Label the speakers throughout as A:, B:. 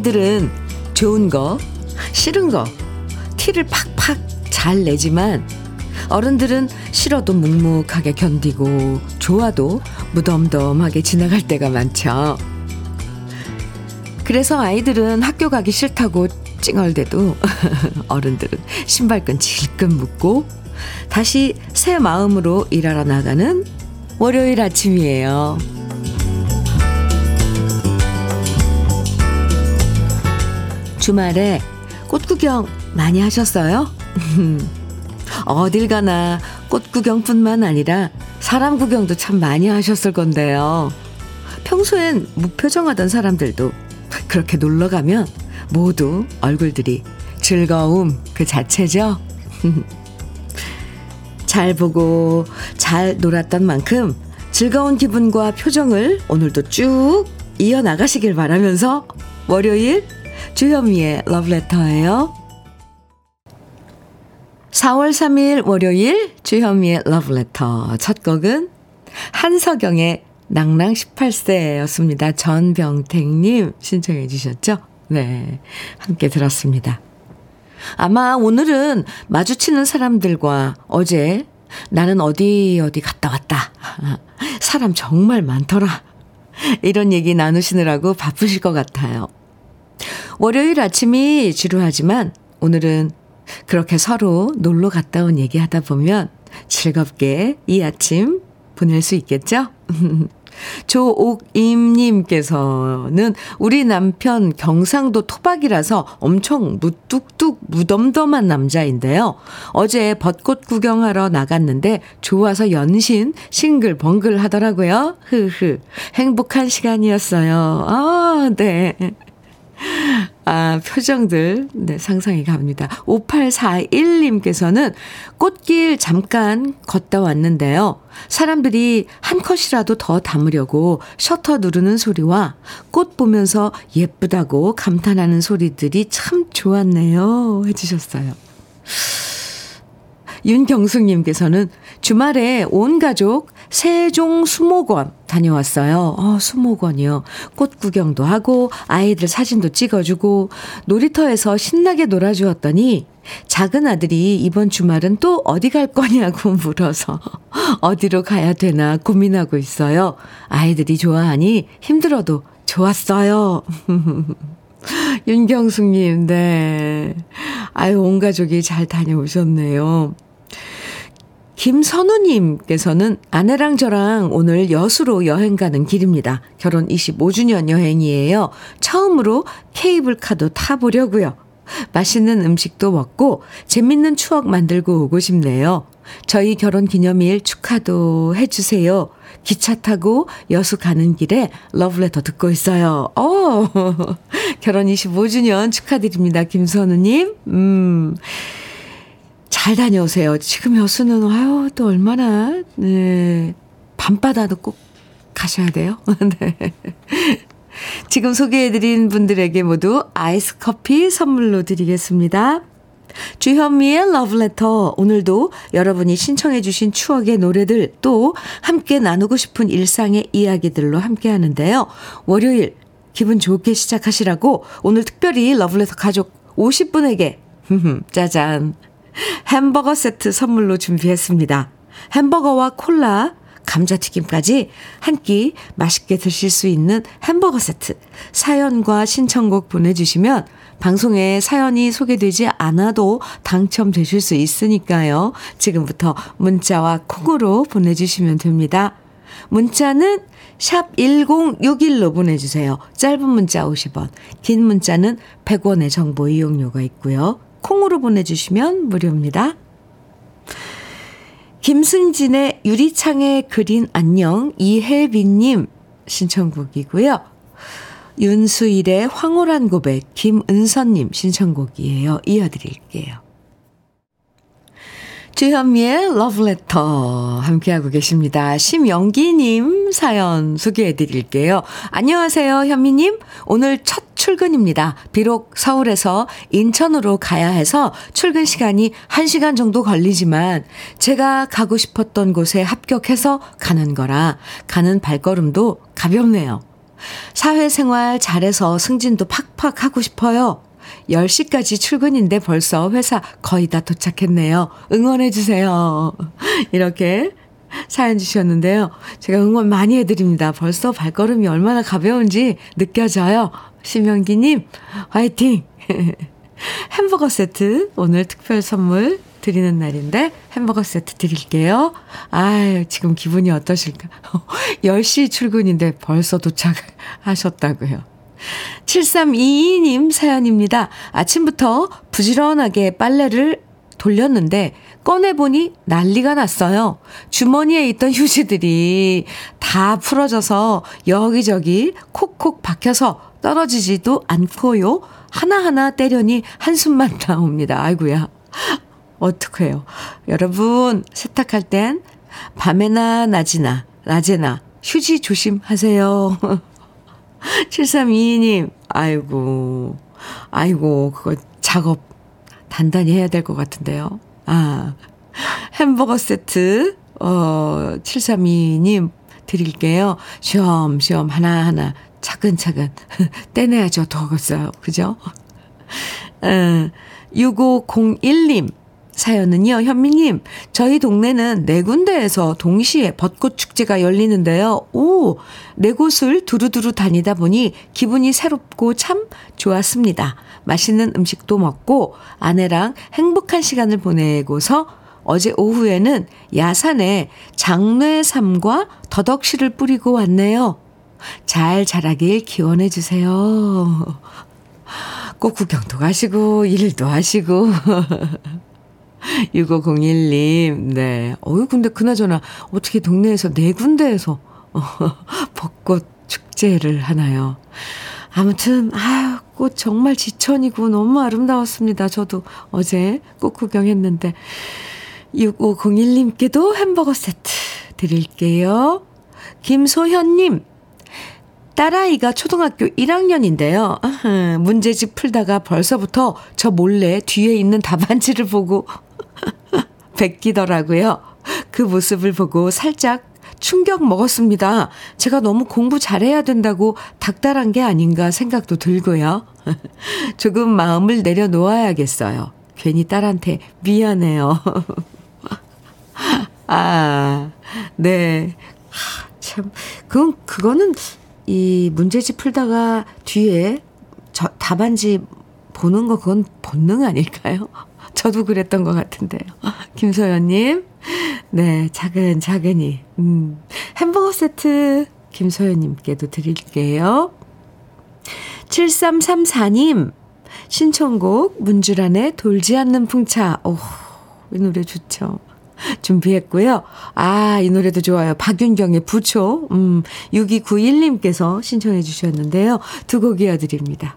A: 아이들은 좋은 거, 싫은 거, 티를 팍팍 잘 내지만 어른들은 싫어도 묵묵하게 견디고 좋아도 무덤덤하게 지나갈 때가 많죠. 그래서 아이들은 학교 가기 싫다고 찡얼대도 어른들은 신발끈 질끈 묶고 다시 새 마음으로 일하러 나가는 월요일 아침이에요. 주말에 꽃 구경 많이 하셨어요? 어딜 가나 꽃 구경뿐만 아니라 사람 구경도 참 많이 하셨을 건데요. 평소엔 무표정하던 사람들도 그렇게 놀러 가면 모두 얼굴들이 즐거움 그 자체죠. 잘 보고 잘 놀았던 만큼 즐거운 기분과 표정을 오늘도 쭉 이어나가시길 바라면서 월요일 주현미의 러브레터예요. 4월 3일 월요일 주현미의 러브레터 첫 곡은 한석영의 낭랑 18세였습니다. 전병택님 신청해 주셨죠? 네. 함께 들었습니다. 아마 오늘은 마주치는 사람들과 어제 나는 어디 어디 갔다 왔다. 사람 정말 많더라. 이런 얘기 나누시느라고 바쁘실 것 같아요. 월요일 아침이 지루하지만 오늘은 그렇게 서로 놀러 갔다 온 얘기 하다 보면 즐겁게 이 아침 보낼 수 있겠죠? 조옥임님께서는 우리 남편 경상도 토박이라서 엄청 무뚝뚝 무덤덤한 남자인데요. 어제 벚꽃 구경하러 나갔는데 좋아서 연신 싱글벙글 하더라고요. 흐흐. 행복한 시간이었어요. 아, 네. 아, 표정들, 네, 상상이 갑니다. 5841님께서는 꽃길 잠깐 걷다 왔는데요. 사람들이 한 컷이라도 더 담으려고 셔터 누르는 소리와 꽃 보면서 예쁘다고 감탄하는 소리들이 참 좋았네요. 해주셨어요. 윤경숙님께서는 주말에 온 가족 세종 수목원 다녀왔어요. 어, 수목원이요. 꽃 구경도 하고 아이들 사진도 찍어주고 놀이터에서 신나게 놀아주었더니 작은 아들이 이번 주말은 또 어디 갈 거냐고 물어서 어디로 가야 되나 고민하고 있어요. 아이들이 좋아하니 힘들어도 좋았어요. 윤경숙님, 네. 아유, 온 가족이 잘 다녀오셨네요. 김선우님께서는 아내랑 저랑 오늘 여수로 여행 가는 길입니다. 결혼 25주년 여행이에요. 처음으로 케이블카도 타보려고요. 맛있는 음식도 먹고 재밌는 추억 만들고 오고 싶네요. 저희 결혼 기념일 축하도 해주세요. 기차 타고 여수 가는 길에 러브레터 듣고 있어요. 어, 결혼 25주년 축하드립니다. 김선우님. 음. 잘 다녀오세요. 지금 여수는, 아유, 또 얼마나, 네. 밤바다도 꼭 가셔야 돼요. 네. 지금 소개해드린 분들에게 모두 아이스 커피 선물로 드리겠습니다. 주현미의 러브레터. 오늘도 여러분이 신청해주신 추억의 노래들 또 함께 나누고 싶은 일상의 이야기들로 함께 하는데요. 월요일 기분 좋게 시작하시라고 오늘 특별히 러브레터 가족 50분에게 짜잔 햄버거 세트 선물로 준비했습니다. 햄버거와 콜라, 감자튀김까지 한 끼 맛있게 드실 수 있는 햄버거 세트. 사연과 신청곡 보내주시면 방송에 사연이 소개되지 않아도 당첨되실 수 있으니까요. 지금부터 문자와 콩으로 보내주시면 됩니다. 문자는 샵 1061로 보내주세요. 짧은 문자 50원, 긴 문자는 100원의 정보 이용료가 있고요. 콩으로 보내주시면 무료입니다. 김승진의 유리창에 그린 안녕 이혜빈님 신청곡이고요. 윤수일의 황홀한 고백 김은선님 신청곡이에요. 이어드릴게요. 주현미의 러브레터 함께하고 계십니다. 심영기님 사연 소개해 드릴게요. 안녕하세요, 현미님. 오늘 첫 출근입니다. 비록 서울에서 인천으로 가야 해서 출근 시간이 1시간 정도 걸리지만 제가 가고 싶었던 곳에 합격해서 가는 거라 가는 발걸음도 가볍네요. 사회생활 잘해서 승진도 팍팍 하고 싶어요. 10시까지 출근인데 벌써 회사 거의 다 도착했네요. 응원해주세요. 이렇게 사연 주셨는데요. 제가 응원 많이 해드립니다. 벌써 발걸음이 얼마나 가벼운지 느껴져요. 심영기님, 화이팅! 햄버거 세트 오늘 특별 선물 드리는 날인데 햄버거 세트 드릴게요. 아유, 지금 기분이 어떠실까? 10시 출근인데 벌써 도착하셨다고요. 7322님 사연입니다. 아침부터 부지런하게 빨래를 돌렸는데 꺼내보니 난리가 났어요. 주머니에 있던 휴지들이 다 풀어져서 여기저기 콕콕 박혀서 떨어지지도 않고요. 하나하나 때려니 한숨만 나옵니다. 아이구야 어떡해요. 여러분, 세탁할 땐 밤에나 낮이나, 낮에나 휴지 조심하세요. 7322님, 아이고, 아이고, 그거 작업 단단히 해야 될 것 같은데요. 아, 햄버거 세트, 어, 7322님 드릴게요. 쉬엄쉬엄 하나하나 차근차근 떼내야죠. 더겠어요. 그죠? 어, 6501님. 사연은요, 현미님, 저희 동네는 네 군데에서 동시에 벚꽃 축제가 열리는데요. 오, 네 곳을 두루두루 다니다 보니 기분이 새롭고 참 좋았습니다. 맛있는 음식도 먹고 아내랑 행복한 시간을 보내고서 어제 오후에는 야산에 장뇌삼과 더덕씨를 뿌리고 왔네요. 잘 자라길 기원해 주세요. 꼭 구경도 가시고 일도 하시고 6501님, 네. 어유 근데 그나저나 어떻게 동네에서 네 군데에서 어, 벚꽃 축제를 하나요? 아무튼, 아유, 꽃 정말 지천이고 너무 아름다웠습니다. 저도 어제 꽃 구경했는데. 6501님께도 햄버거 세트 드릴게요. 김소현님, 딸아이가 초등학교 1학년인데요. 문제집 풀다가 벌써부터 저 몰래 뒤에 있는 답안지를 보고 베끼더라고요. 그 모습을 보고 살짝 충격 먹었습니다. 제가 너무 공부 잘해야 된다고 닥달한 게 아닌가 생각도 들고요. 조금 마음을 내려놓아야겠어요. 괜히 딸한테 미안해요. 아, 네. 참, 그, 그거는 이 문제집 풀다가 뒤에 저 답안지 보는 거 그건 본능 아닐까요? 저도 그랬던 것 같은데요. 김소연님, 네, 차근차근히, 음, 햄버거 세트 김소연님께도 드릴게요. 7334님, 신청곡 문주란의 돌지 않는 풍차. 오, 이 노래 좋죠. 준비했고요. 아, 이 노래도 좋아요. 박윤경의 부초. 음, 6291님께서 신청해 주셨는데요. 두 곡 이어드립니다.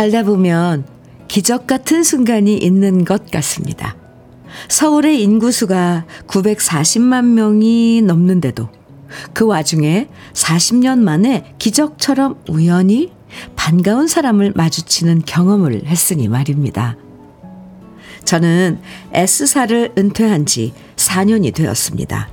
A: 살다 보면 기적 같은 순간이 있는 것 같습니다. 서울의 인구수가 940만 명이 넘는데도 그 와중에 40년 만에 기적처럼 우연히 반가운 사람을 마주치는 경험을 했으니 말입니다. 저는 S사를 은퇴한 지 4년이 되었습니다.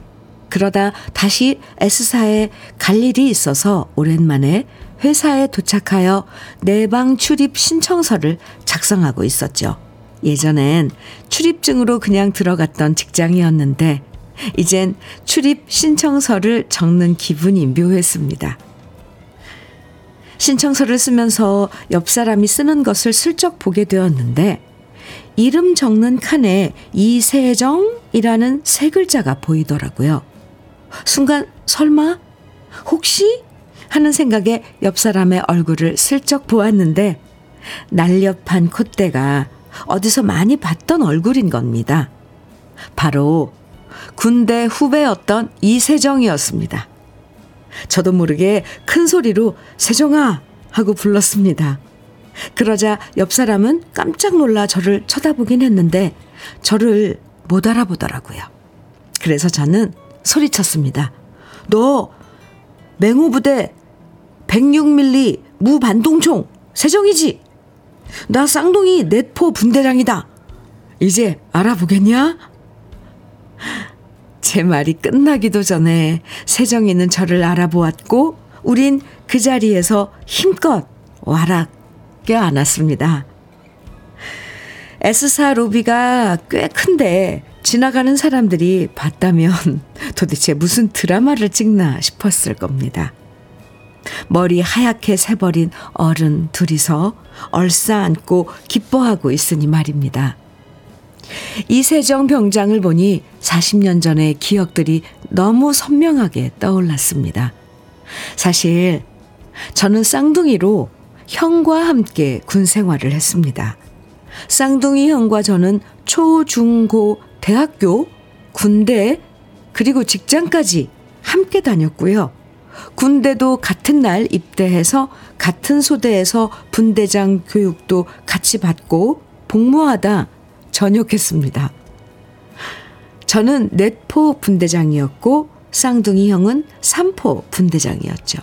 A: 그러다 다시 S사에 갈 일이 있어서 오랜만에 회사에 도착하여 내방 출입 신청서를 작성하고 있었죠. 예전엔 출입증으로 그냥 들어갔던 직장이었는데, 이젠 출입 신청서를 적는 기분이 묘했습니다. 신청서를 쓰면서 옆 사람이 쓰는 것을 슬쩍 보게 되었는데, 이름 적는 칸에 이세정이라는 세 글자가 보이더라고요. 순간, 설마? 혹시? 하는 생각에 옆 사람의 얼굴을 슬쩍 보았는데 날렵한 콧대가 어디서 많이 봤던 얼굴인 겁니다. 바로 군대 후배였던 이세정이었습니다. 저도 모르게 큰 소리로 세정아 하고 불렀습니다. 그러자 옆 사람은 깜짝 놀라 저를 쳐다보긴 했는데 저를 못 알아보더라고요. 그래서 저는 소리쳤습니다. 너 맹호부대 106mm 무반동총 세정이지? 나 쌍둥이 넷포 분대장이다. 이제 알아보겠냐? 제 말이 끝나기도 전에 세정이는 저를 알아보았고, 우린 그 자리에서 힘껏 와락 껴안았습니다. S사 로비가 꽤 큰데 지나가는 사람들이 봤다면 도대체 무슨 드라마를 찍나 싶었을 겁니다. 머리 하얗게 새버린 어른 둘이서 얼싸안고 기뻐하고 있으니 말입니다. 이세정 병장을 보니 40년 전의 기억들이 너무 선명하게 떠올랐습니다. 사실 저는 쌍둥이로 형과 함께 군 생활을 했습니다. 쌍둥이 형과 저는 초, 중, 고, 대학교, 군대, 그리고 직장까지 함께 다녔고요. 군대도 같은 날 입대해서 같은 소대에서 분대장 교육도 같이 받고 복무하다 전역했습니다. 저는 넷포 분대장이었고 쌍둥이 형은 삼포 분대장이었죠.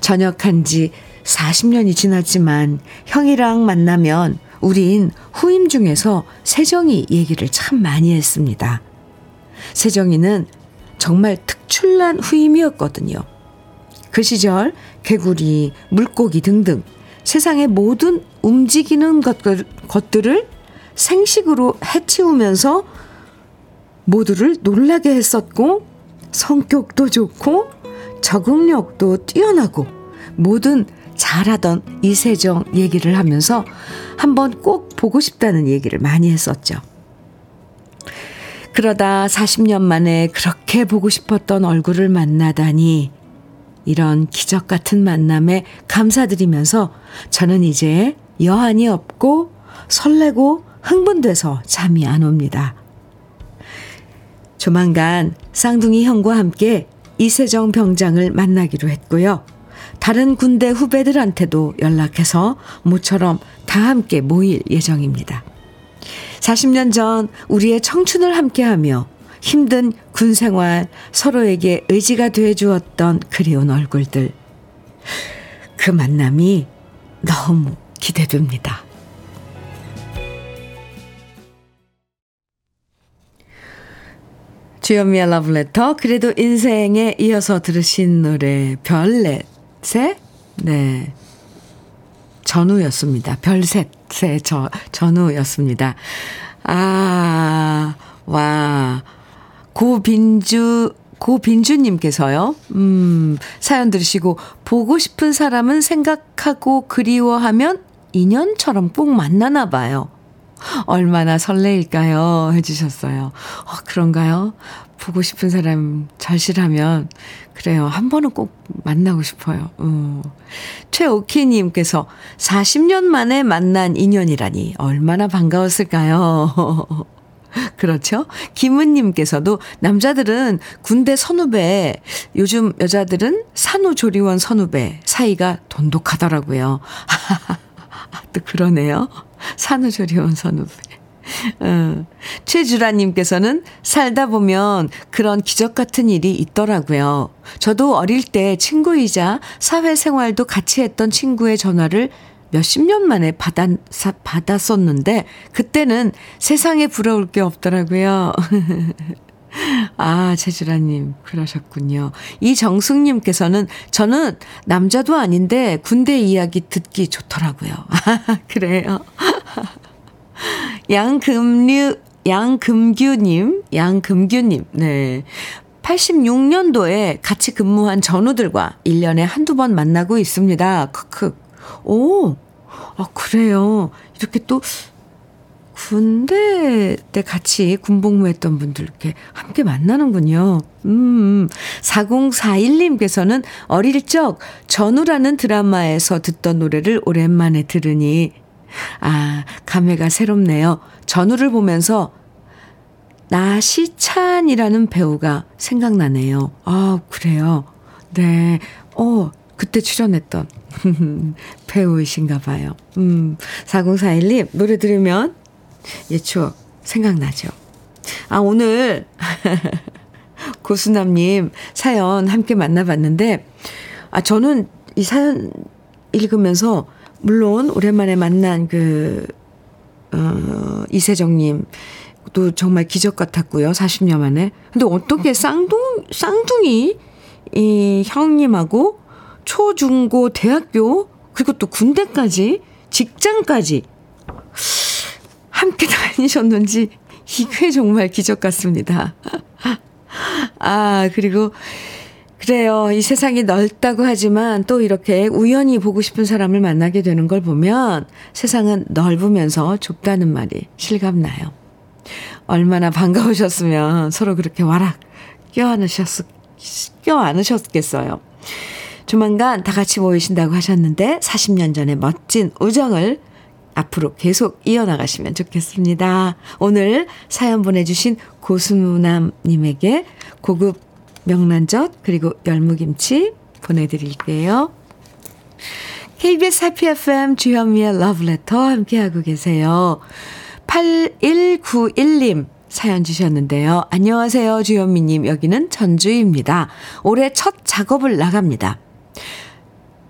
A: 전역한 지 40년이 지났지만 형이랑 만나면 우린 후임 중에서 세정이 얘기를 참 많이 했습니다. 세정이는 정말 특출난 후임이었거든요. 그 시절 개구리, 물고기 등등 세상의 모든 움직이는 것들, 것들을 생식으로 해치우면서 모두를 놀라게 했었고 성격도 좋고 적응력도 뛰어나고 모든 잘하던 이세정 얘기를 하면서 한번 꼭 보고 싶다는 얘기를 많이 했었죠. 그러다 40년 만에 그렇게 보고 싶었던 얼굴을 만나다니 이런 기적 같은 만남에 감사드리면서 저는 이제 여한이 없고 설레고 흥분돼서 잠이 안 옵니다. 조만간 쌍둥이 형과 함께 이세정 병장을 만나기로 했고요. 다른 군대 후배들한테도 연락해서 모처럼 다 함께 모일 예정입니다. 40년 전 우리의 청춘을 함께하며 힘든 군 생활 서로에게 의지가 돼 주었던 그리운 얼굴들. 그 만남이 너무 기대됩니다. 주현미의 러브레터 그래도 인생에 이어서 들으신 노래 별넷의 네 전우였습니다. 별셋의 저 전우였습니다. 아, 와. 고빈주 고빈주님께서요, 음, 사연 들으시고, 보고 싶은 사람은 생각하고 그리워하면 인연처럼 꼭 만나나 봐요. 얼마나 설레일까요? 해주셨어요. 어, 그런가요? 보고 싶은 사람 절실하면, 그래요. 한 번은 꼭 만나고 싶어요. 어. 최오키님께서 40년 만에 만난 인연이라니 얼마나 반가웠을까요? 그렇죠? 김은님께서도 남자들은 군대 선후배, 요즘 여자들은 산후조리원 선후배 사이가 돈독하더라고요. 또 그러네요. 산후조리원 선후배. 어, 최주라님께서는 살다 보면 그런 기적 같은 일이 있더라고요. 저도 어릴 때 친구이자 사회생활도 같이 했던 친구의 전화를 몇십 년 만에 받았, 받았었는데, 그때는 세상에 부러울 게 없더라고요. 아, 최주라님, 그러셨군요. 이정숙님께서는 저는 남자도 아닌데 군대 이야기 듣기 좋더라고요. 아, 그래요. 양금류, 양금규님, 양금규님, 네. 86년도에 같이 근무한 전우들과 1년에 한두 번 만나고 있습니다. 크크. 오, 아, 그래요. 이렇게 또 군대 때 같이 군복무했던 분들 이렇게 함께 만나는군요. 음, 4041님께서는 어릴 적 전우라는 드라마에서 듣던 노래를 오랜만에 들으니 아, 감회가 새롭네요. 전우를 보면서 나시찬이라는 배우가 생각나네요. 아, 그래요. 네. 어, 그때 출연했던 배우이신가 봐요. 음, 4041님, 노래 들으면 예 추억 생각나죠. 아, 오늘 고수남님 사연 함께 만나봤는데, 아, 저는 이 사연 읽으면서, 물론 오랜만에 만난 그, 어, 이세정님, 또 정말 기적 같았고요. 40년 만에. 근데 어떻게 쌍둥, 쌍둥이, 이 형님하고 초, 중, 고, 대학교, 그리고 또 군대까지, 직장까지 함께 다니셨는지 이게 정말 기적 같습니다. 아, 그리고 그래요. 이 세상이 넓다고 하지만 또 이렇게 우연히 보고 싶은 사람을 만나게 되는 걸 보면 세상은 넓으면서 좁다는 말이 실감나요. 얼마나 반가우셨으면 서로 그렇게 와락 껴안으셨, 껴안으셨겠어요. 조만간 다 같이 모이신다고 하셨는데 40년 전에 멋진 우정을 앞으로 계속 이어나가시면 좋겠습니다. 오늘 사연 보내주신 고순남님에게 고급 명란젓 그리고 열무김치 보내드릴게요. KBS 해피 FM 주현미의 러브레터 함께하고 계세요. 8191님 사연 주셨는데요. 안녕하세요 주현미님 여기는 전주입니다. 올해 첫 작업을 나갑니다.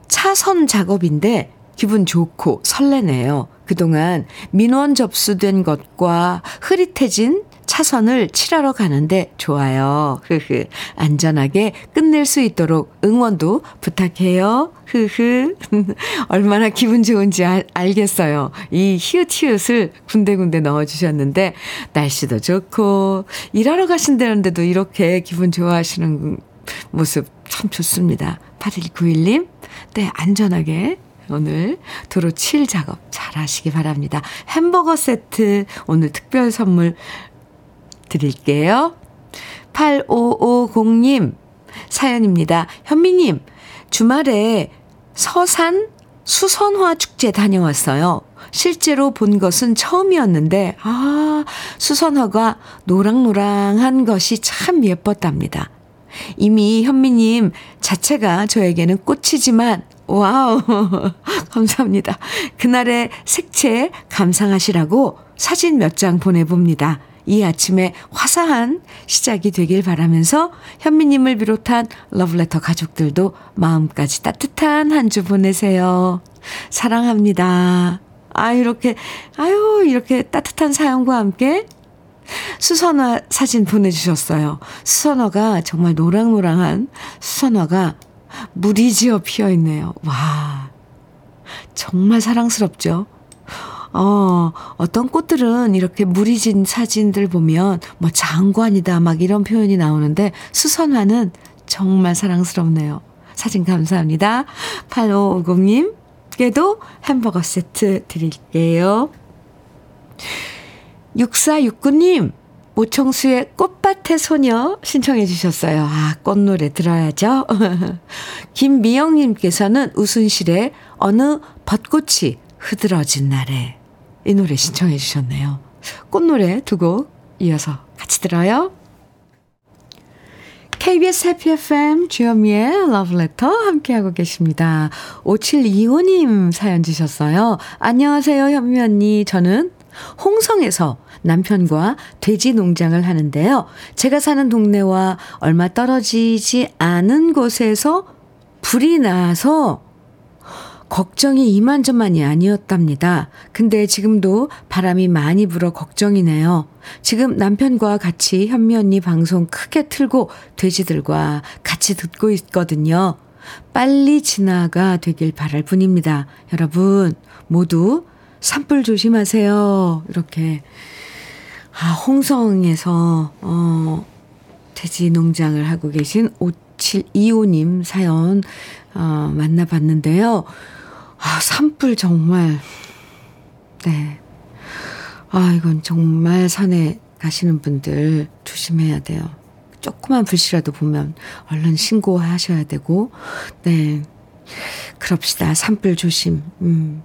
A: 차선 작업인데 기분 좋고 설레네요. 그동안 민원 접수된 것과 흐릿해진 차선을 칠하러 가는데 좋아요. 흐흐. 안전하게 끝낼 수 있도록 응원도 부탁해요. 흐흐. 얼마나 기분 좋은지 알, 알겠어요. 이 히읗히읗을 군데군데 넣어주셨는데, 날씨도 좋고, 일하러 가신다는데도 이렇게 기분 좋아하시는 모습 참 좋습니다. 8191님, 네, 안전하게 오늘 도로 칠 작업 잘 하시기 바랍니다. 햄버거 세트 오늘 특별 선물 드릴게요. 8550님 사연입니다. 현미님, 주말에 서산 수선화 축제 다녀왔어요. 실제로 본 것은 처음이었는데, 아, 수선화가 노랑노랑한 것이 참 예뻤답니다. 이미 현미님 자체가 저에게는 꽃이지만 wow. 감사합니다. 그날의 색채 감상하시라고 사진 몇 장 보내봅니다. 이 아침에 화사한 시작이 되길 바라면서 현미님을 비롯한 러브레터 가족들도 마음까지 따뜻한 한 주 보내세요. 사랑합니다. 아, 이렇게, 아유, 이렇게 따뜻한 사연과 함께 수선화 사진 보내주셨어요. 수선화가 정말 노랑노랑한 수선화가 물이 지어 피어 있네요. 와, 정말 사랑스럽죠? 어, 어떤 꽃들은 이렇게 물이 진 사진들 보면 뭐 장관이다 막 이런 표현이 나오는데 수선화는 정말 사랑스럽네요. 사진 감사합니다. 8550님께도 햄버거 세트 드릴게요. 6469님, 오청수의 꽃밭의 소녀 신청해 주셨어요. 아, 꽃노래 들어야죠. 김미영님께서는 우순실의 어느 벚꽃이 흐드러진 날에 이 노래 신청해 주셨네요. 꽃노래 두 곡 이어서 같이 들어요. KBS 해피 FM 주현미의 러브레터 함께하고 계십니다. 5725님 사연 주셨어요. 안녕하세요 현미 언니. 저는 홍성에서 남편과 돼지 농장을 하는데요. 제가 사는 동네와 얼마 떨어지지 않은 곳에서 불이 나서 걱정이 이만저만이 아니었답니다. 근데 지금도 바람이 많이 불어 걱정이네요. 지금 남편과 같이 현미 언니 방송 크게 틀고 돼지들과 같이 듣고 있거든요. 빨리 지나가 되길 바랄 뿐입니다. 여러분, 모두 산불 조심하세요. 이렇게. 아, 홍성에서, 어, 돼지 농장을 하고 계신 5725님 사연, 어, 만나봤는데요. 아, 산불 정말, 네. 아, 이건 정말 산에 가시는 분들 조심해야 돼요. 조그만 불씨라도 보면 얼른 신고하셔야 되고, 네. 그럽시다. 산불 조심. 음.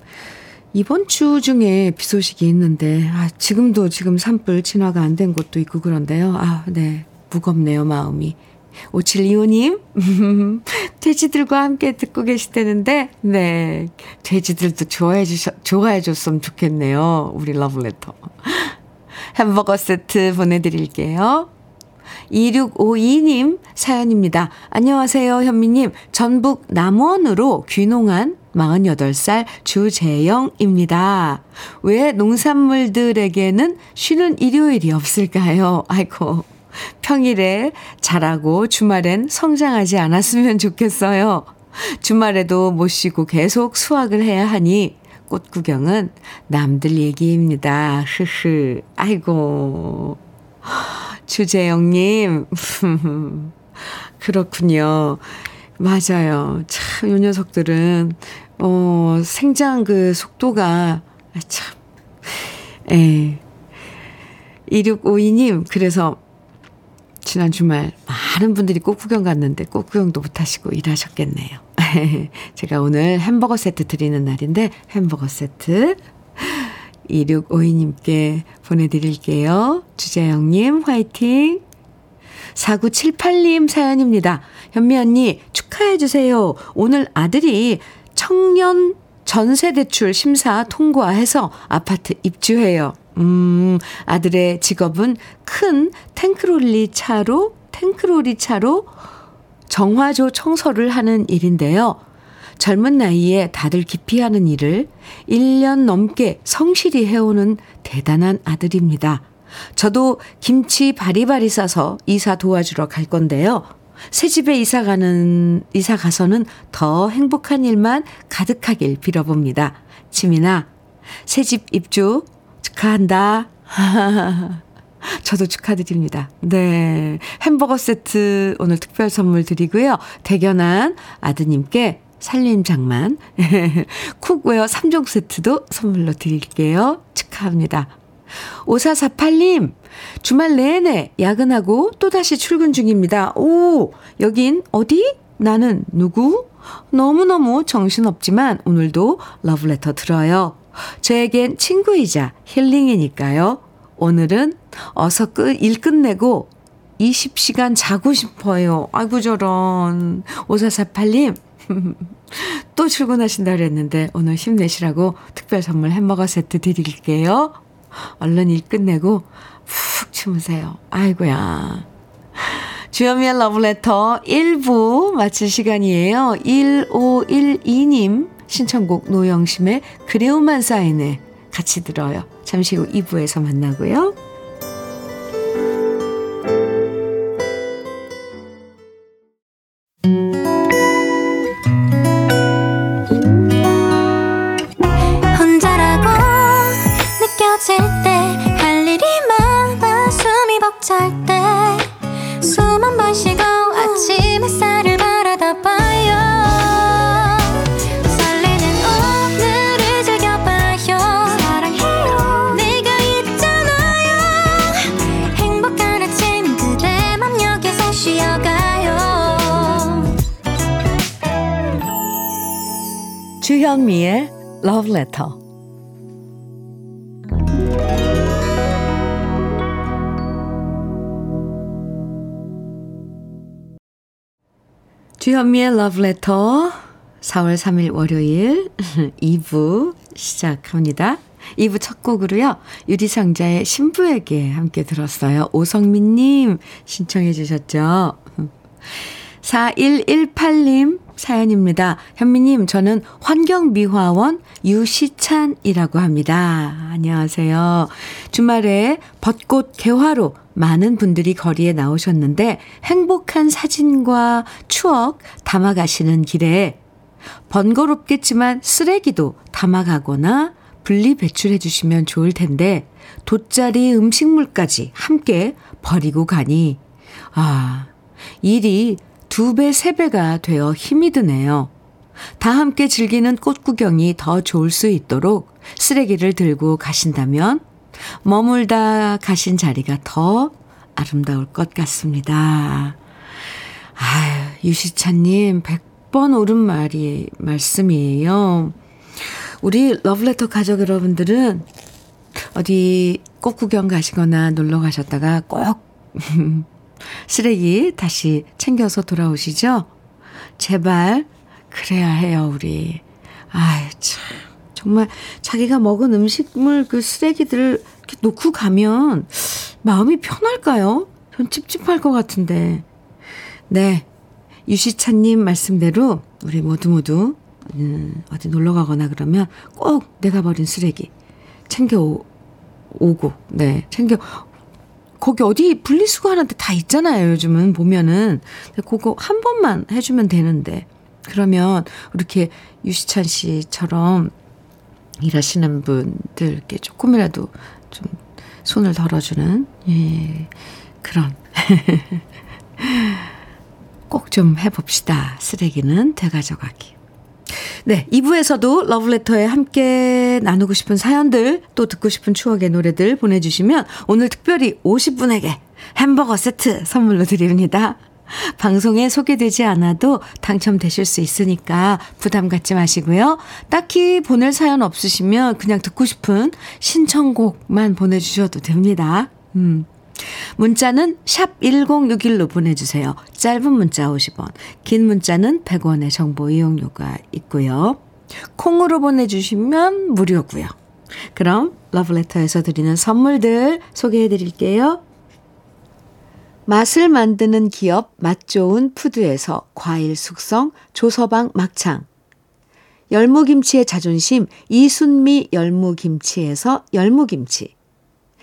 A: 이번 주 중에 비 소식이 있는데, 아, 지금도 지금 산불 진화가 안 된 곳도 있고 그런데요. 아, 네. 무겁네요, 마음이. 5725님, 돼지들과 함께 듣고 계시다는데, 네. 돼지들도 좋아해 주셔, 좋아해 줬으면 좋겠네요. 우리 러브레터. 햄버거 세트 보내드릴게요. 2652님 사연입니다. 안녕하세요, 현미님. 전북 남원으로 귀농한 48살 주재영입니다. 왜 농산물들에게는 쉬는 일요일이 없을까요? 아이고. 평일에 자라고 주말엔 성장하지 않았으면 좋겠어요. 주말에도 못 쉬고 계속 수확을 해야 하니 꽃 구경은 남들 얘기입니다. 흐흐. 아이고. 주재영님. 그렇군요. 맞아요. 참, 요 녀석들은, 어, 생장 그 속도가, 참, 에. 2652님, 그래서, 지난 주말 많은 분들이 꽃 구경 갔는데 꽃 구경도 못 하시고 일하셨겠네요. 제가 오늘 햄버거 세트 드리는 날인데 햄버거 세트 2652님께 보내드릴게요. 주재영님 화이팅! 4978님 사연입니다. 현미 언니 축하해주세요. 오늘 아들이 청년 전세대출 심사 통과해서 아파트 입주해요. 음, 아들의 직업은 큰 탱크롤리 차로, 탱크롤리 차로 정화조 청소를 하는 일인데요. 젊은 나이에 다들 기피하는 일을 1년 넘게 성실히 해오는 대단한 아들입니다. 저도 김치 바리바리 싸서 이사 도와주러 갈 건데요. 새 집에 이사 가는, 이사 가서는 더 행복한 일만 가득하길 빌어봅니다. 지민아, 새집 입주 축하한다. 저도 축하드립니다. 네. 햄버거 세트 오늘 특별 선물 드리고요. 대견한 아드님께 살림 장만, cookware 3종 세트도 선물로 드릴게요. 축하합니다. 5448님, 주말 내내 야근하고 또다시 출근 중입니다. 오, 여긴 어디? 나는 누구? 너무너무 정신없지만 오늘도 러브레터 들어요. 저에겐 친구이자 힐링이니까요. 오늘은 어서 끝, 일 끝내고 20시간 자고 싶어요. 아이고, 저런. 5448님, 또 출근하신다 그랬는데 오늘 힘내시라고 특별 선물 햄버거 세트 드릴게요. 얼른 일 끝내고 푹 주무세요. 아이고야. 주현미의 러브레터 1부 마칠 시간이에요. 1512님 신청곡 노영심의 그리움만 쌓이네 같이 들어요. 잠시 후 2부에서 만나고요. Love Letter. 주현미의 Love Letter 4월 3일 월요일 2부 시작합니다. 2부 첫 곡으로요. 유리상자의 신부에게 함께 들었어요. 오성민님 신청해 주셨죠. 4118님 사연입니다. 현미님, 저는 환경미화원 유시찬이라고 합니다. 안녕하세요. 주말에 벚꽃 개화로 많은 분들이 거리에 나오셨는데 행복한 사진과 추억 담아가시는 길에 번거롭겠지만 쓰레기도 담아가거나 분리 배출해 주시면 좋을 텐데 돗자리 음식물까지 함께 버리고 가니 아 일이 두 배, 세 배가 되어 힘이 드네요. 다 함께 즐기는 꽃 구경이 더 좋을 수 있도록 쓰레기를 들고 가신다면 머물다 가신 자리가 더 아름다울 것 같습니다. 아유, 유시찬님, 100번 옳은 말이, 말씀이에요. 우리 러브레터 가족 여러분들은 어디 꽃 구경 가시거나 놀러 가셨다가 꼭 쓰레기 다시 챙겨서 돌아오시죠? 제발, 그래야 해요, 우리. 아유, 참. 정말 자기가 먹은 음식물 그 쓰레기들을 이렇게 놓고 가면 마음이 편할까요? 전 찝찝할 것 같은데. 네. 유시찬님 말씀대로 우리 모두 모두 음, 어디 놀러 가거나 그러면 꼭 내가 버린 쓰레기 챙겨 오, 오고, 네, 챙겨, 거기 어디 분리수거 하는데 다 있잖아요, 요즘은 보면은. 그거 한 번만 해주면 되는데. 그러면 이렇게 유시찬 씨처럼 일하시는 분들께 조금이라도 좀 손을 덜어주는, 예, 그런. 꼭 좀 해봅시다. 쓰레기는 되가져가기. 네, 2부에서도 러브레터에 함께 나누고 싶은 사연들, 또 듣고 싶은 추억의 노래들 보내주시면 오늘 특별히 50분에게 햄버거 세트 선물로 드립니다. 방송에 소개되지 않아도 당첨되실 수 있으니까 부담 갖지 마시고요. 딱히 보낼 사연 없으시면 그냥 듣고 싶은 신청곡만 보내주셔도 됩니다. 음. 문자는 샵 1061로 보내주세요. 짧은 문자 50원, 긴 문자는 100원의 정보 이용료가 있고요. 콩으로 보내주시면 무료고요. 그럼 러브레터에서 드리는 선물들 소개해 드릴게요. 맛을 만드는 기업 맛좋은 푸드에서 과일 숙성 조서방 막창 열무김치의 자존심 이순미 열무김치에서 열무김치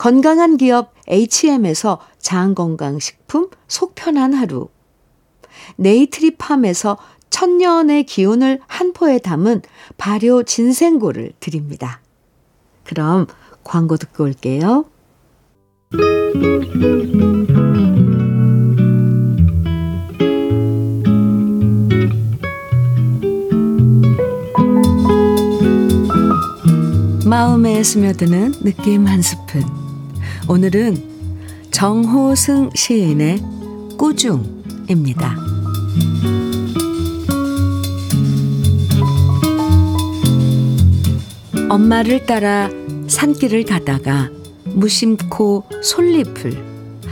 A: 건강한 기업 H&M에서 장건강식품 속편한 하루, 네이트리팜에서 천년의 기운을 한 포에 담은 발효 진생고를 드립니다. 그럼 광고 듣고 올게요. 마음에 스며드는 느낌 한 스푼. 오늘은 정호승 시인의 꾸중입니다. 엄마를 따라 산길을 가다가 무심코 솔잎을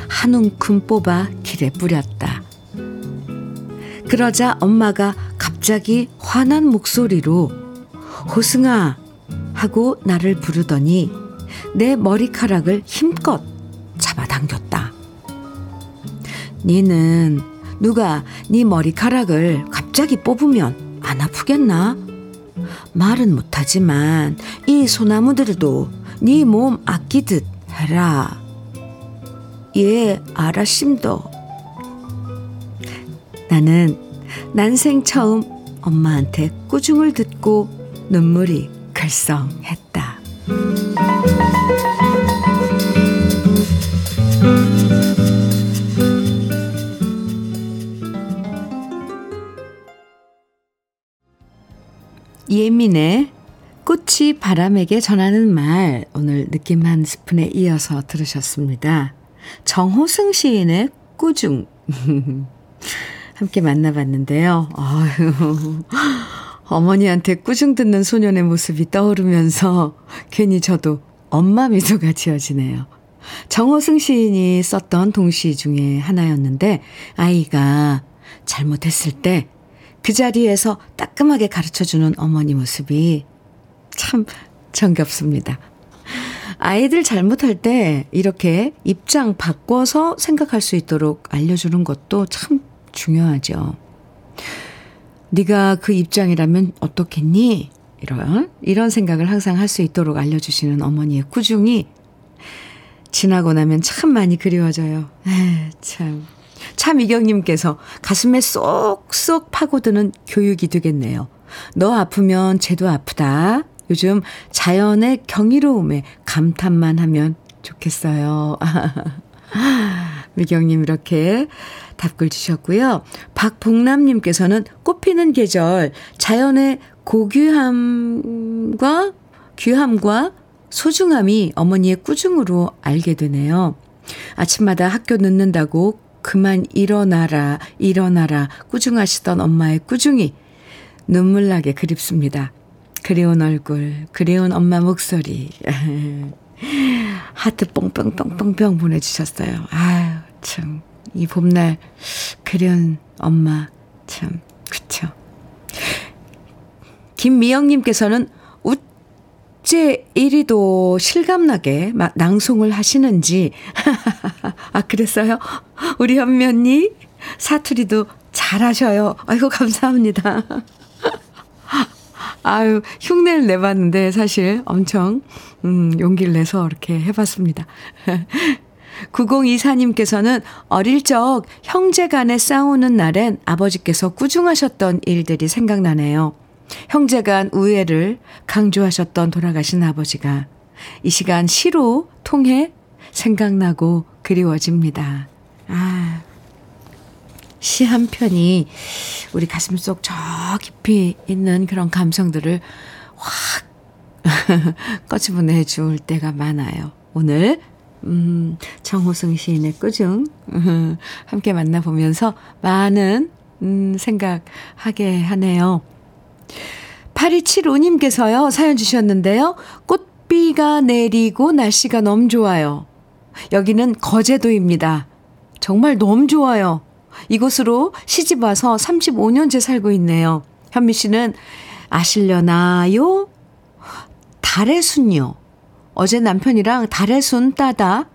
A: 한 움큼 뽑아 길에 뿌렸다. 그러자 엄마가 갑자기 화난 목소리로 호승아 하고 나를 부르더니 내 머리카락을 힘껏 잡아당겼다. 니는 누가 네 머리카락을 갑자기 뽑으면 안 아프겠나? 말은 못하지만 이 소나무들도 네 몸 아끼듯 해라. 예, 알았심도. 나는 난생 처음 엄마한테 꾸중을 듣고 눈물이 글썽했다. 예민의 꽃이 바람에게 전하는 말 오늘 느낌 한 스푼에 이어서 들으셨습니다. 정호승 시인의 꾸중 함께 만나봤는데요. 어휴, 어머니한테 꾸중 듣는 소년의 모습이 떠오르면서 괜히 저도 엄마 미소가 지어지네요. 정호승 시인이 썼던 동시 중에 하나였는데 아이가 잘못했을 때 그 자리에서 따끔하게 가르쳐주는 어머니 모습이 참 정겹습니다. 아이들 잘못할 때 이렇게 입장 바꿔서 생각할 수 있도록 알려주는 것도 참 중요하죠. 네가 그 입장이라면 어떻겠니? 이런 이런 생각을 항상 할 수 있도록 알려주시는 어머니의 꾸중이 지나고 나면 참 많이 그리워져요. 에이, 참. 참이경님께서 가슴에 쏙쏙 파고드는 교육이 되겠네요. 너 아프면 쟤도 아프다. 요즘 자연의 경이로움에 감탄만 하면 좋겠어요. 미경님 이렇게 답글 주셨고요. 박복남님께서는 꽃피는 계절, 자연의 고귀함과 귀함과 소중함이 어머니의 꾸중으로 알게 되네요. 아침마다 학교 늦는다고 그만 일어나라, 일어나라 꾸중하시던 엄마의 꾸중이 눈물나게 그립습니다. 그리운 얼굴, 그리운 엄마 목소리. 하트 뽕뽕뽕뽕뽕 보내주셨어요. 아유, 참. 이 봄날 그리운 엄마. 참, 그쵸. 김미영님께서는 어째 이리도 실감나게 막 낭송을 하시는지. 아, 그랬어요? 우리 현면이 사투리도 잘하셔요. 아이고, 감사합니다. 아유, 흉내를 내봤는데 사실 엄청, 음, 용기를 내서 이렇게 해봤습니다. 9024님께서는 어릴 적 형제 간에 싸우는 날엔 아버지께서 꾸중하셨던 일들이 생각나네요. 형제 간 우애를 강조하셨던 돌아가신 아버지가 이 시간 시로 통해 생각나고 그리워집니다. 아, 시 한 편이 우리 가슴 속 저 깊이 있는 그런 감성들을 확 꺼집어내 줄 때가 많아요. 오늘 음, 정호승 시인의 꾸중 함께 만나보면서 많은 음, 생각하게 하네요. 8275님께서요, 사연 주셨는데요. 꽃비가 내리고 날씨가 너무 좋아요. 여기는 거제도입니다. 정말 너무 좋아요. 이곳으로 시집 와서 35년째 살고 있네요. 현미 씨는 아실려나요? 달의 순요. 어제 남편이랑 달의 순 따다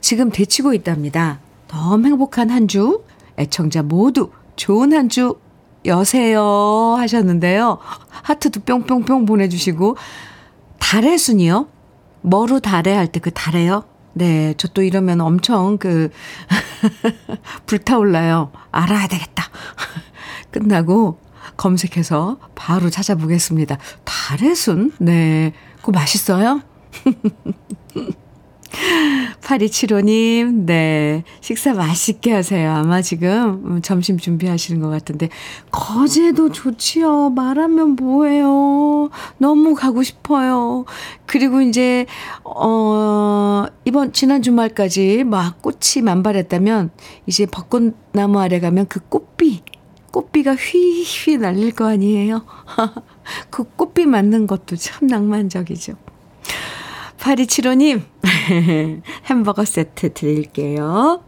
A: 지금 데치고 있답니다. 너무 행복한 한 주, 애청자 모두 좋은 한 주 여세요 하셨는데요. 하트도 뿅뿅뿅 보내주시고 달의 순이요? 뭐로 달에 할때 그 달에요? 네, 저 또 이러면 엄청 그 불타올라요. 알아야 되겠다. 끝나고 검색해서 바로 찾아보겠습니다. 달의 순? 네. 그거 맛있어요? 8275님, 네. 식사 맛있게 하세요. 아마 지금 음, 점심 준비하시는 것 같은데, 거제도 좋지요. 말하면 뭐해요. 너무 가고 싶어요. 그리고 이제, 어, 이번, 지난 주말까지 막 꽃이 만발했다면, 이제 벚꽃나무 아래 가면 그 꽃비, 꽃비가 휘휘 날릴 거 아니에요. 그 꽃비 맞는 것도 참 낭만적이죠. 8275님, 햄버거 세트 드릴게요.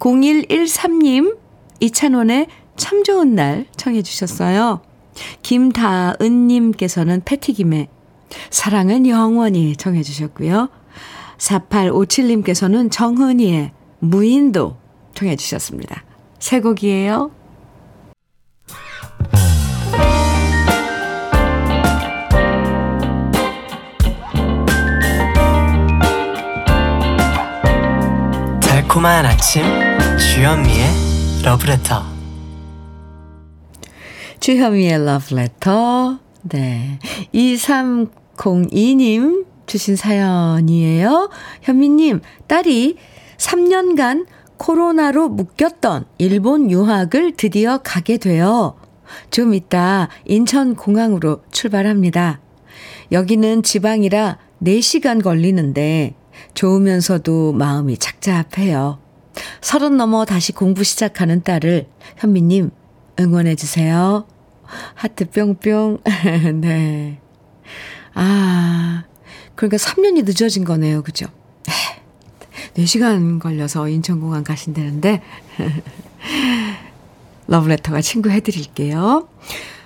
A: 0113님, 이찬원의 참 좋은 날 청해 주셨어요. 김다은님께서는 패티김에 사랑은 영원히 청해 주셨고요. 4857님께서는 정은이의 무인도 청해 주셨습니다. 새 곡이에요.
B: 달콤한 아침 주현미의 러브레터
A: 주현미의 러브레터 네 2302님 주신 사연이에요. 현미님 딸이 3년간 코로나로 묶였던 일본 유학을 드디어 가게 되어 좀 이따 인천공항으로 출발합니다. 여기는 지방이라 4시간 걸리는데 좋으면서도 마음이 착잡해요. 서른 넘어 다시 공부 시작하는 딸을 현미님 응원해 주세요. 하트 뿅뿅. 네. 아, 그러니까 3년이 늦어진 거네요. 그죠? 4시간 걸려서 인천공항 가신다는데, 러브레터가 친구 해드릴게요.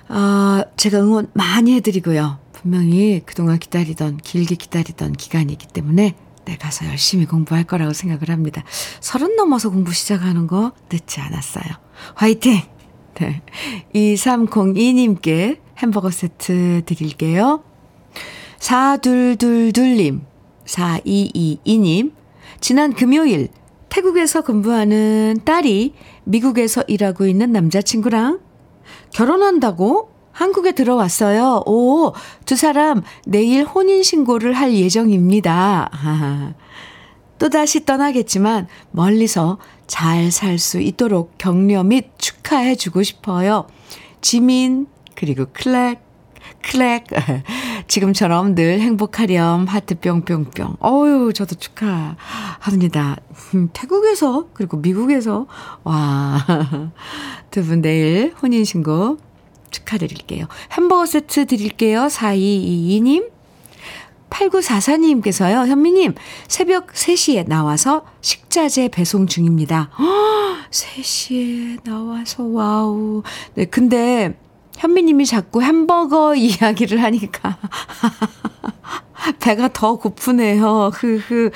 A: 아, 제가 응원 많이 해드리고요. 분명히 그동안 기다리던, 길게 기다리던 기간이기 때문에 내 가서 열심히 공부할 거라고 생각을 합니다. 서른 넘어서 공부 시작하는 거 늦지 않았어요. 화이팅! 네. 2302님께 햄버거 세트 드릴게요. 4222님, 4222님, 지난 금요일 태국에서 근무하는 딸이 미국에서 일하고 있는 남자친구랑 결혼한다고 한국에 들어왔어요. 오, 두 사람 내일 혼인신고를 할 예정입니다. 또다시 떠나겠지만 멀리서 잘 살 수 있도록 격려 및 축하해 주고 싶어요. 지민, 그리고 클렉, 클렉. 지금처럼 늘 행복하렴. 하트 뿅뿅뿅. 어유 저도 축하합니다. 음, 태국에서, 그리고 미국에서. 와. 두 분 내일 혼인신고 축하드릴게요. 햄버거 세트 드릴게요. 4222님. 8944님께서요, 현미님, 새벽 3시에 나와서 식자재 배송 중입니다. 허, 3시에 나와서, wow. 네, 근데, 현미님이 자꾸 햄버거 이야기를 하니까, 배가 더 고프네요. 흐흐.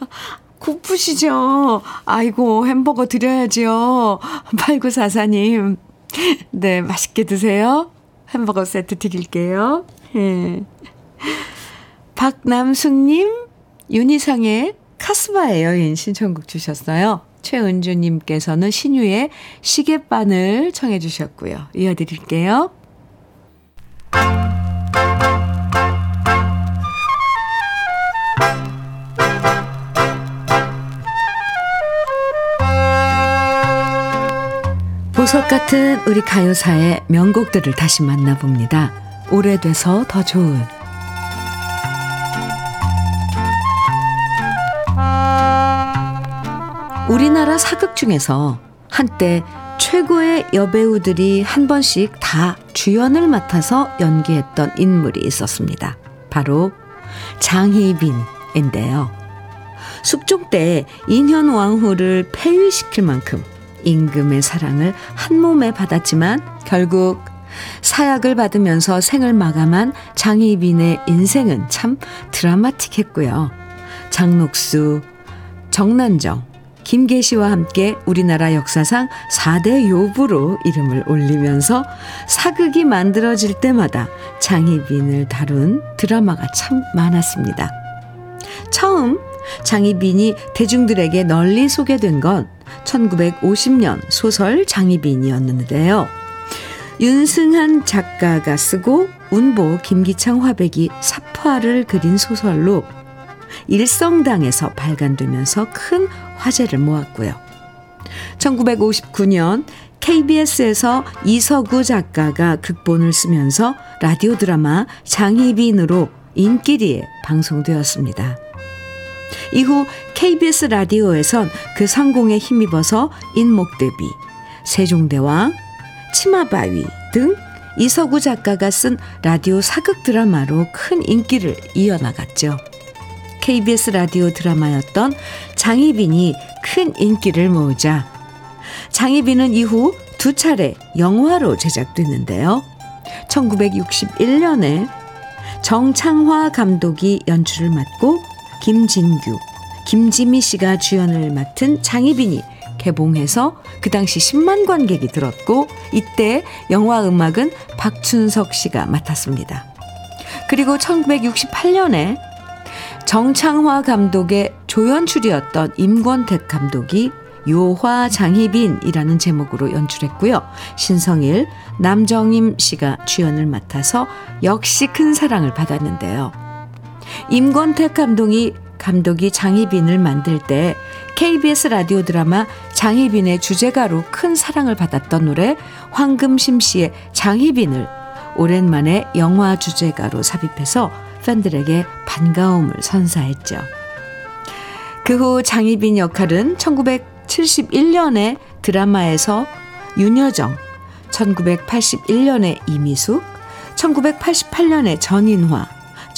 A: 고프시죠? 아이고, 햄버거 드려야죠. 8944님. 네, 맛있게 드세요. 햄버거 세트 드릴게요. 예. 박남숙님, 윤희상의 카스바의 여인 신청곡 주셨어요. 최은주님께서는 신유의 시계바늘 청해 주셨고요. 이어드릴게요. 보석 같은 우리 가요사의 명곡들을 다시 만나봅니다. 오래돼서 더 좋은 우리나라 사극 중에서 한때 최고의 여배우들이 한 번씩 다 주연을 맡아서 연기했던 인물이 있었습니다. 바로 장희빈인데요. 숙종 때 인현왕후를 폐위시킬 만큼 임금의 사랑을 한 몸에 받았지만 결국 사약을 받으면서 생을 마감한 장희빈의 인생은 참 드라마틱했고요. 장록수, 정난정, 김계시와 함께 우리나라 역사상 4대 요부로 이름을 올리면서 사극이 만들어질 때마다 장희빈을 다룬 드라마가 참 많았습니다. 처음 장희빈이 대중들에게 널리 소개된 건 1950년 소설 장희빈이었는데요. 윤승한 작가가 쓰고 운보 김기창 화백이 사파를 그린 소설로 일성당에서 발간되면서 큰 화제를 모았고요. 1959년 KBS에서 이서구 작가가 극본을 쓰면서 라디오 드라마 장희빈으로 인기리에 방송되었습니다. 이후 KBS 라디오에선 그 성공에 힘입어서 인목대비, 세종대왕, 치마바위 등 이서구 작가가 쓴 라디오 사극 드라마로 큰 인기를 이어나갔죠. KBS 라디오 드라마였던 장희빈이 큰 인기를 모으자 장희빈은 이후 두 차례 영화로 제작됐는데요. 1961년에 정창화 감독이 연출을 맡고 김진규, 김지미 씨가 주연을 맡은 장희빈이 개봉해서 그 당시 10만 관객이 들었고 이때 영화 음악은 박춘석 씨가 맡았습니다. 그리고 1968년에 정창화 감독의 조연출이었던 임권택 감독이 요화 장희빈이라는 제목으로 연출했고요. 신성일, 남정임 씨가 주연을 맡아서 역시 큰 사랑을 받았는데요. 임권택 감독이 감독이 장희빈을 만들 때 KBS 라디오 드라마 장희빈의 주제가로 큰 사랑을 받았던 노래 황금심 씨의 장희빈을 오랜만에 영화 주제가로 삽입해서 팬들에게 반가움을 선사했죠. 그 후 장희빈 역할은 1971년에 드라마에서 윤여정, 1981년에 이미숙, 1988년에 전인화,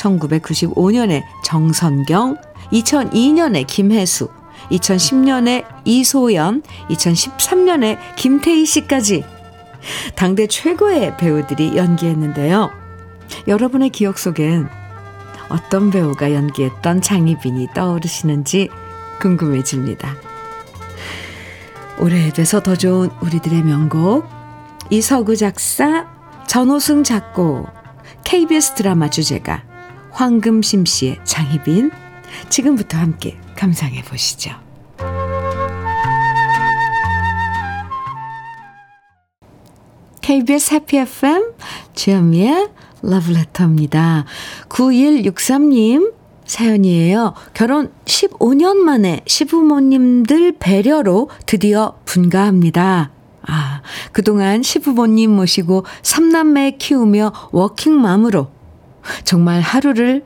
A: 1995년에 정선경, 2002년에 김혜수, 2010년에 이소연, 2013년에 김태희 씨까지 당대 최고의 배우들이 연기했는데요. 여러분의 기억 속엔 어떤 배우가 연기했던 장희빈이 떠오르시는지 궁금해집니다. 오래돼서 더 좋은 우리들의 명곡 이서구 작사 전호승 작곡 KBS 드라마 주제가 황금심 씨의 장희빈 지금부터 함께 감상해 보시죠. KBS 해피 FM 주현미의 러브레터입니다. 9163님 사연이에요. 결혼 15년 만에 시부모님들 배려로 드디어 분가합니다. 아, 그동안 시부모님 모시고 삼남매 키우며 워킹맘으로 정말 하루를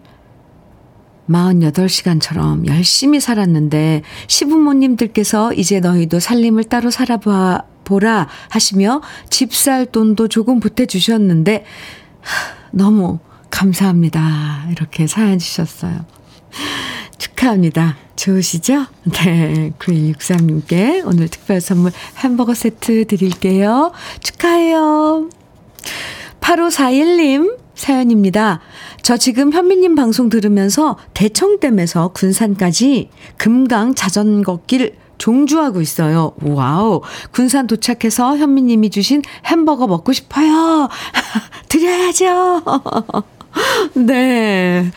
A: 48시간처럼 열심히 살았는데 시부모님들께서 이제 너희도 살림을 따로 살아봐 보라 하시며 집 살 돈도 조금 보태 주셨는데 너무 감사합니다. 이렇게 사연 주셨어요. 축하합니다. 좋으시죠? 네. 9163님께 오늘 특별 선물 햄버거 세트 드릴게요. 축하해요. 8541님 사연입니다. 저 지금 현미님 방송 들으면서 대청댐에서 군산까지 금강 자전거 길 종주하고 있어요. wow. 군산 도착해서 현미님이 주신 햄버거 먹고 싶어요. 드려야죠. 네.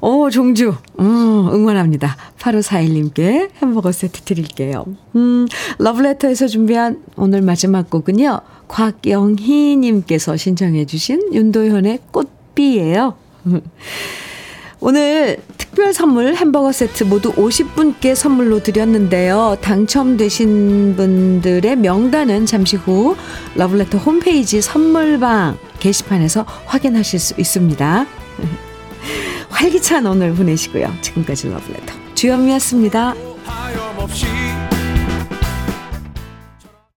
A: 오, 종주. 음, 응원합니다. 8541님께 햄버거 세트 드릴게요. 음, 러브레터에서 준비한 오늘 마지막 곡은요. 곽영희님께서 신청해주신 윤도현의 꽃비예요. 오늘 특별 선물 햄버거 세트 모두 50분께 선물로 드렸는데요. 당첨되신 분들의 명단은 잠시 후 러블레터 홈페이지 선물방 게시판에서 확인하실 수 있습니다. 활기찬 오늘 보내시고요. 지금까지 러블레터 주현미였습니다.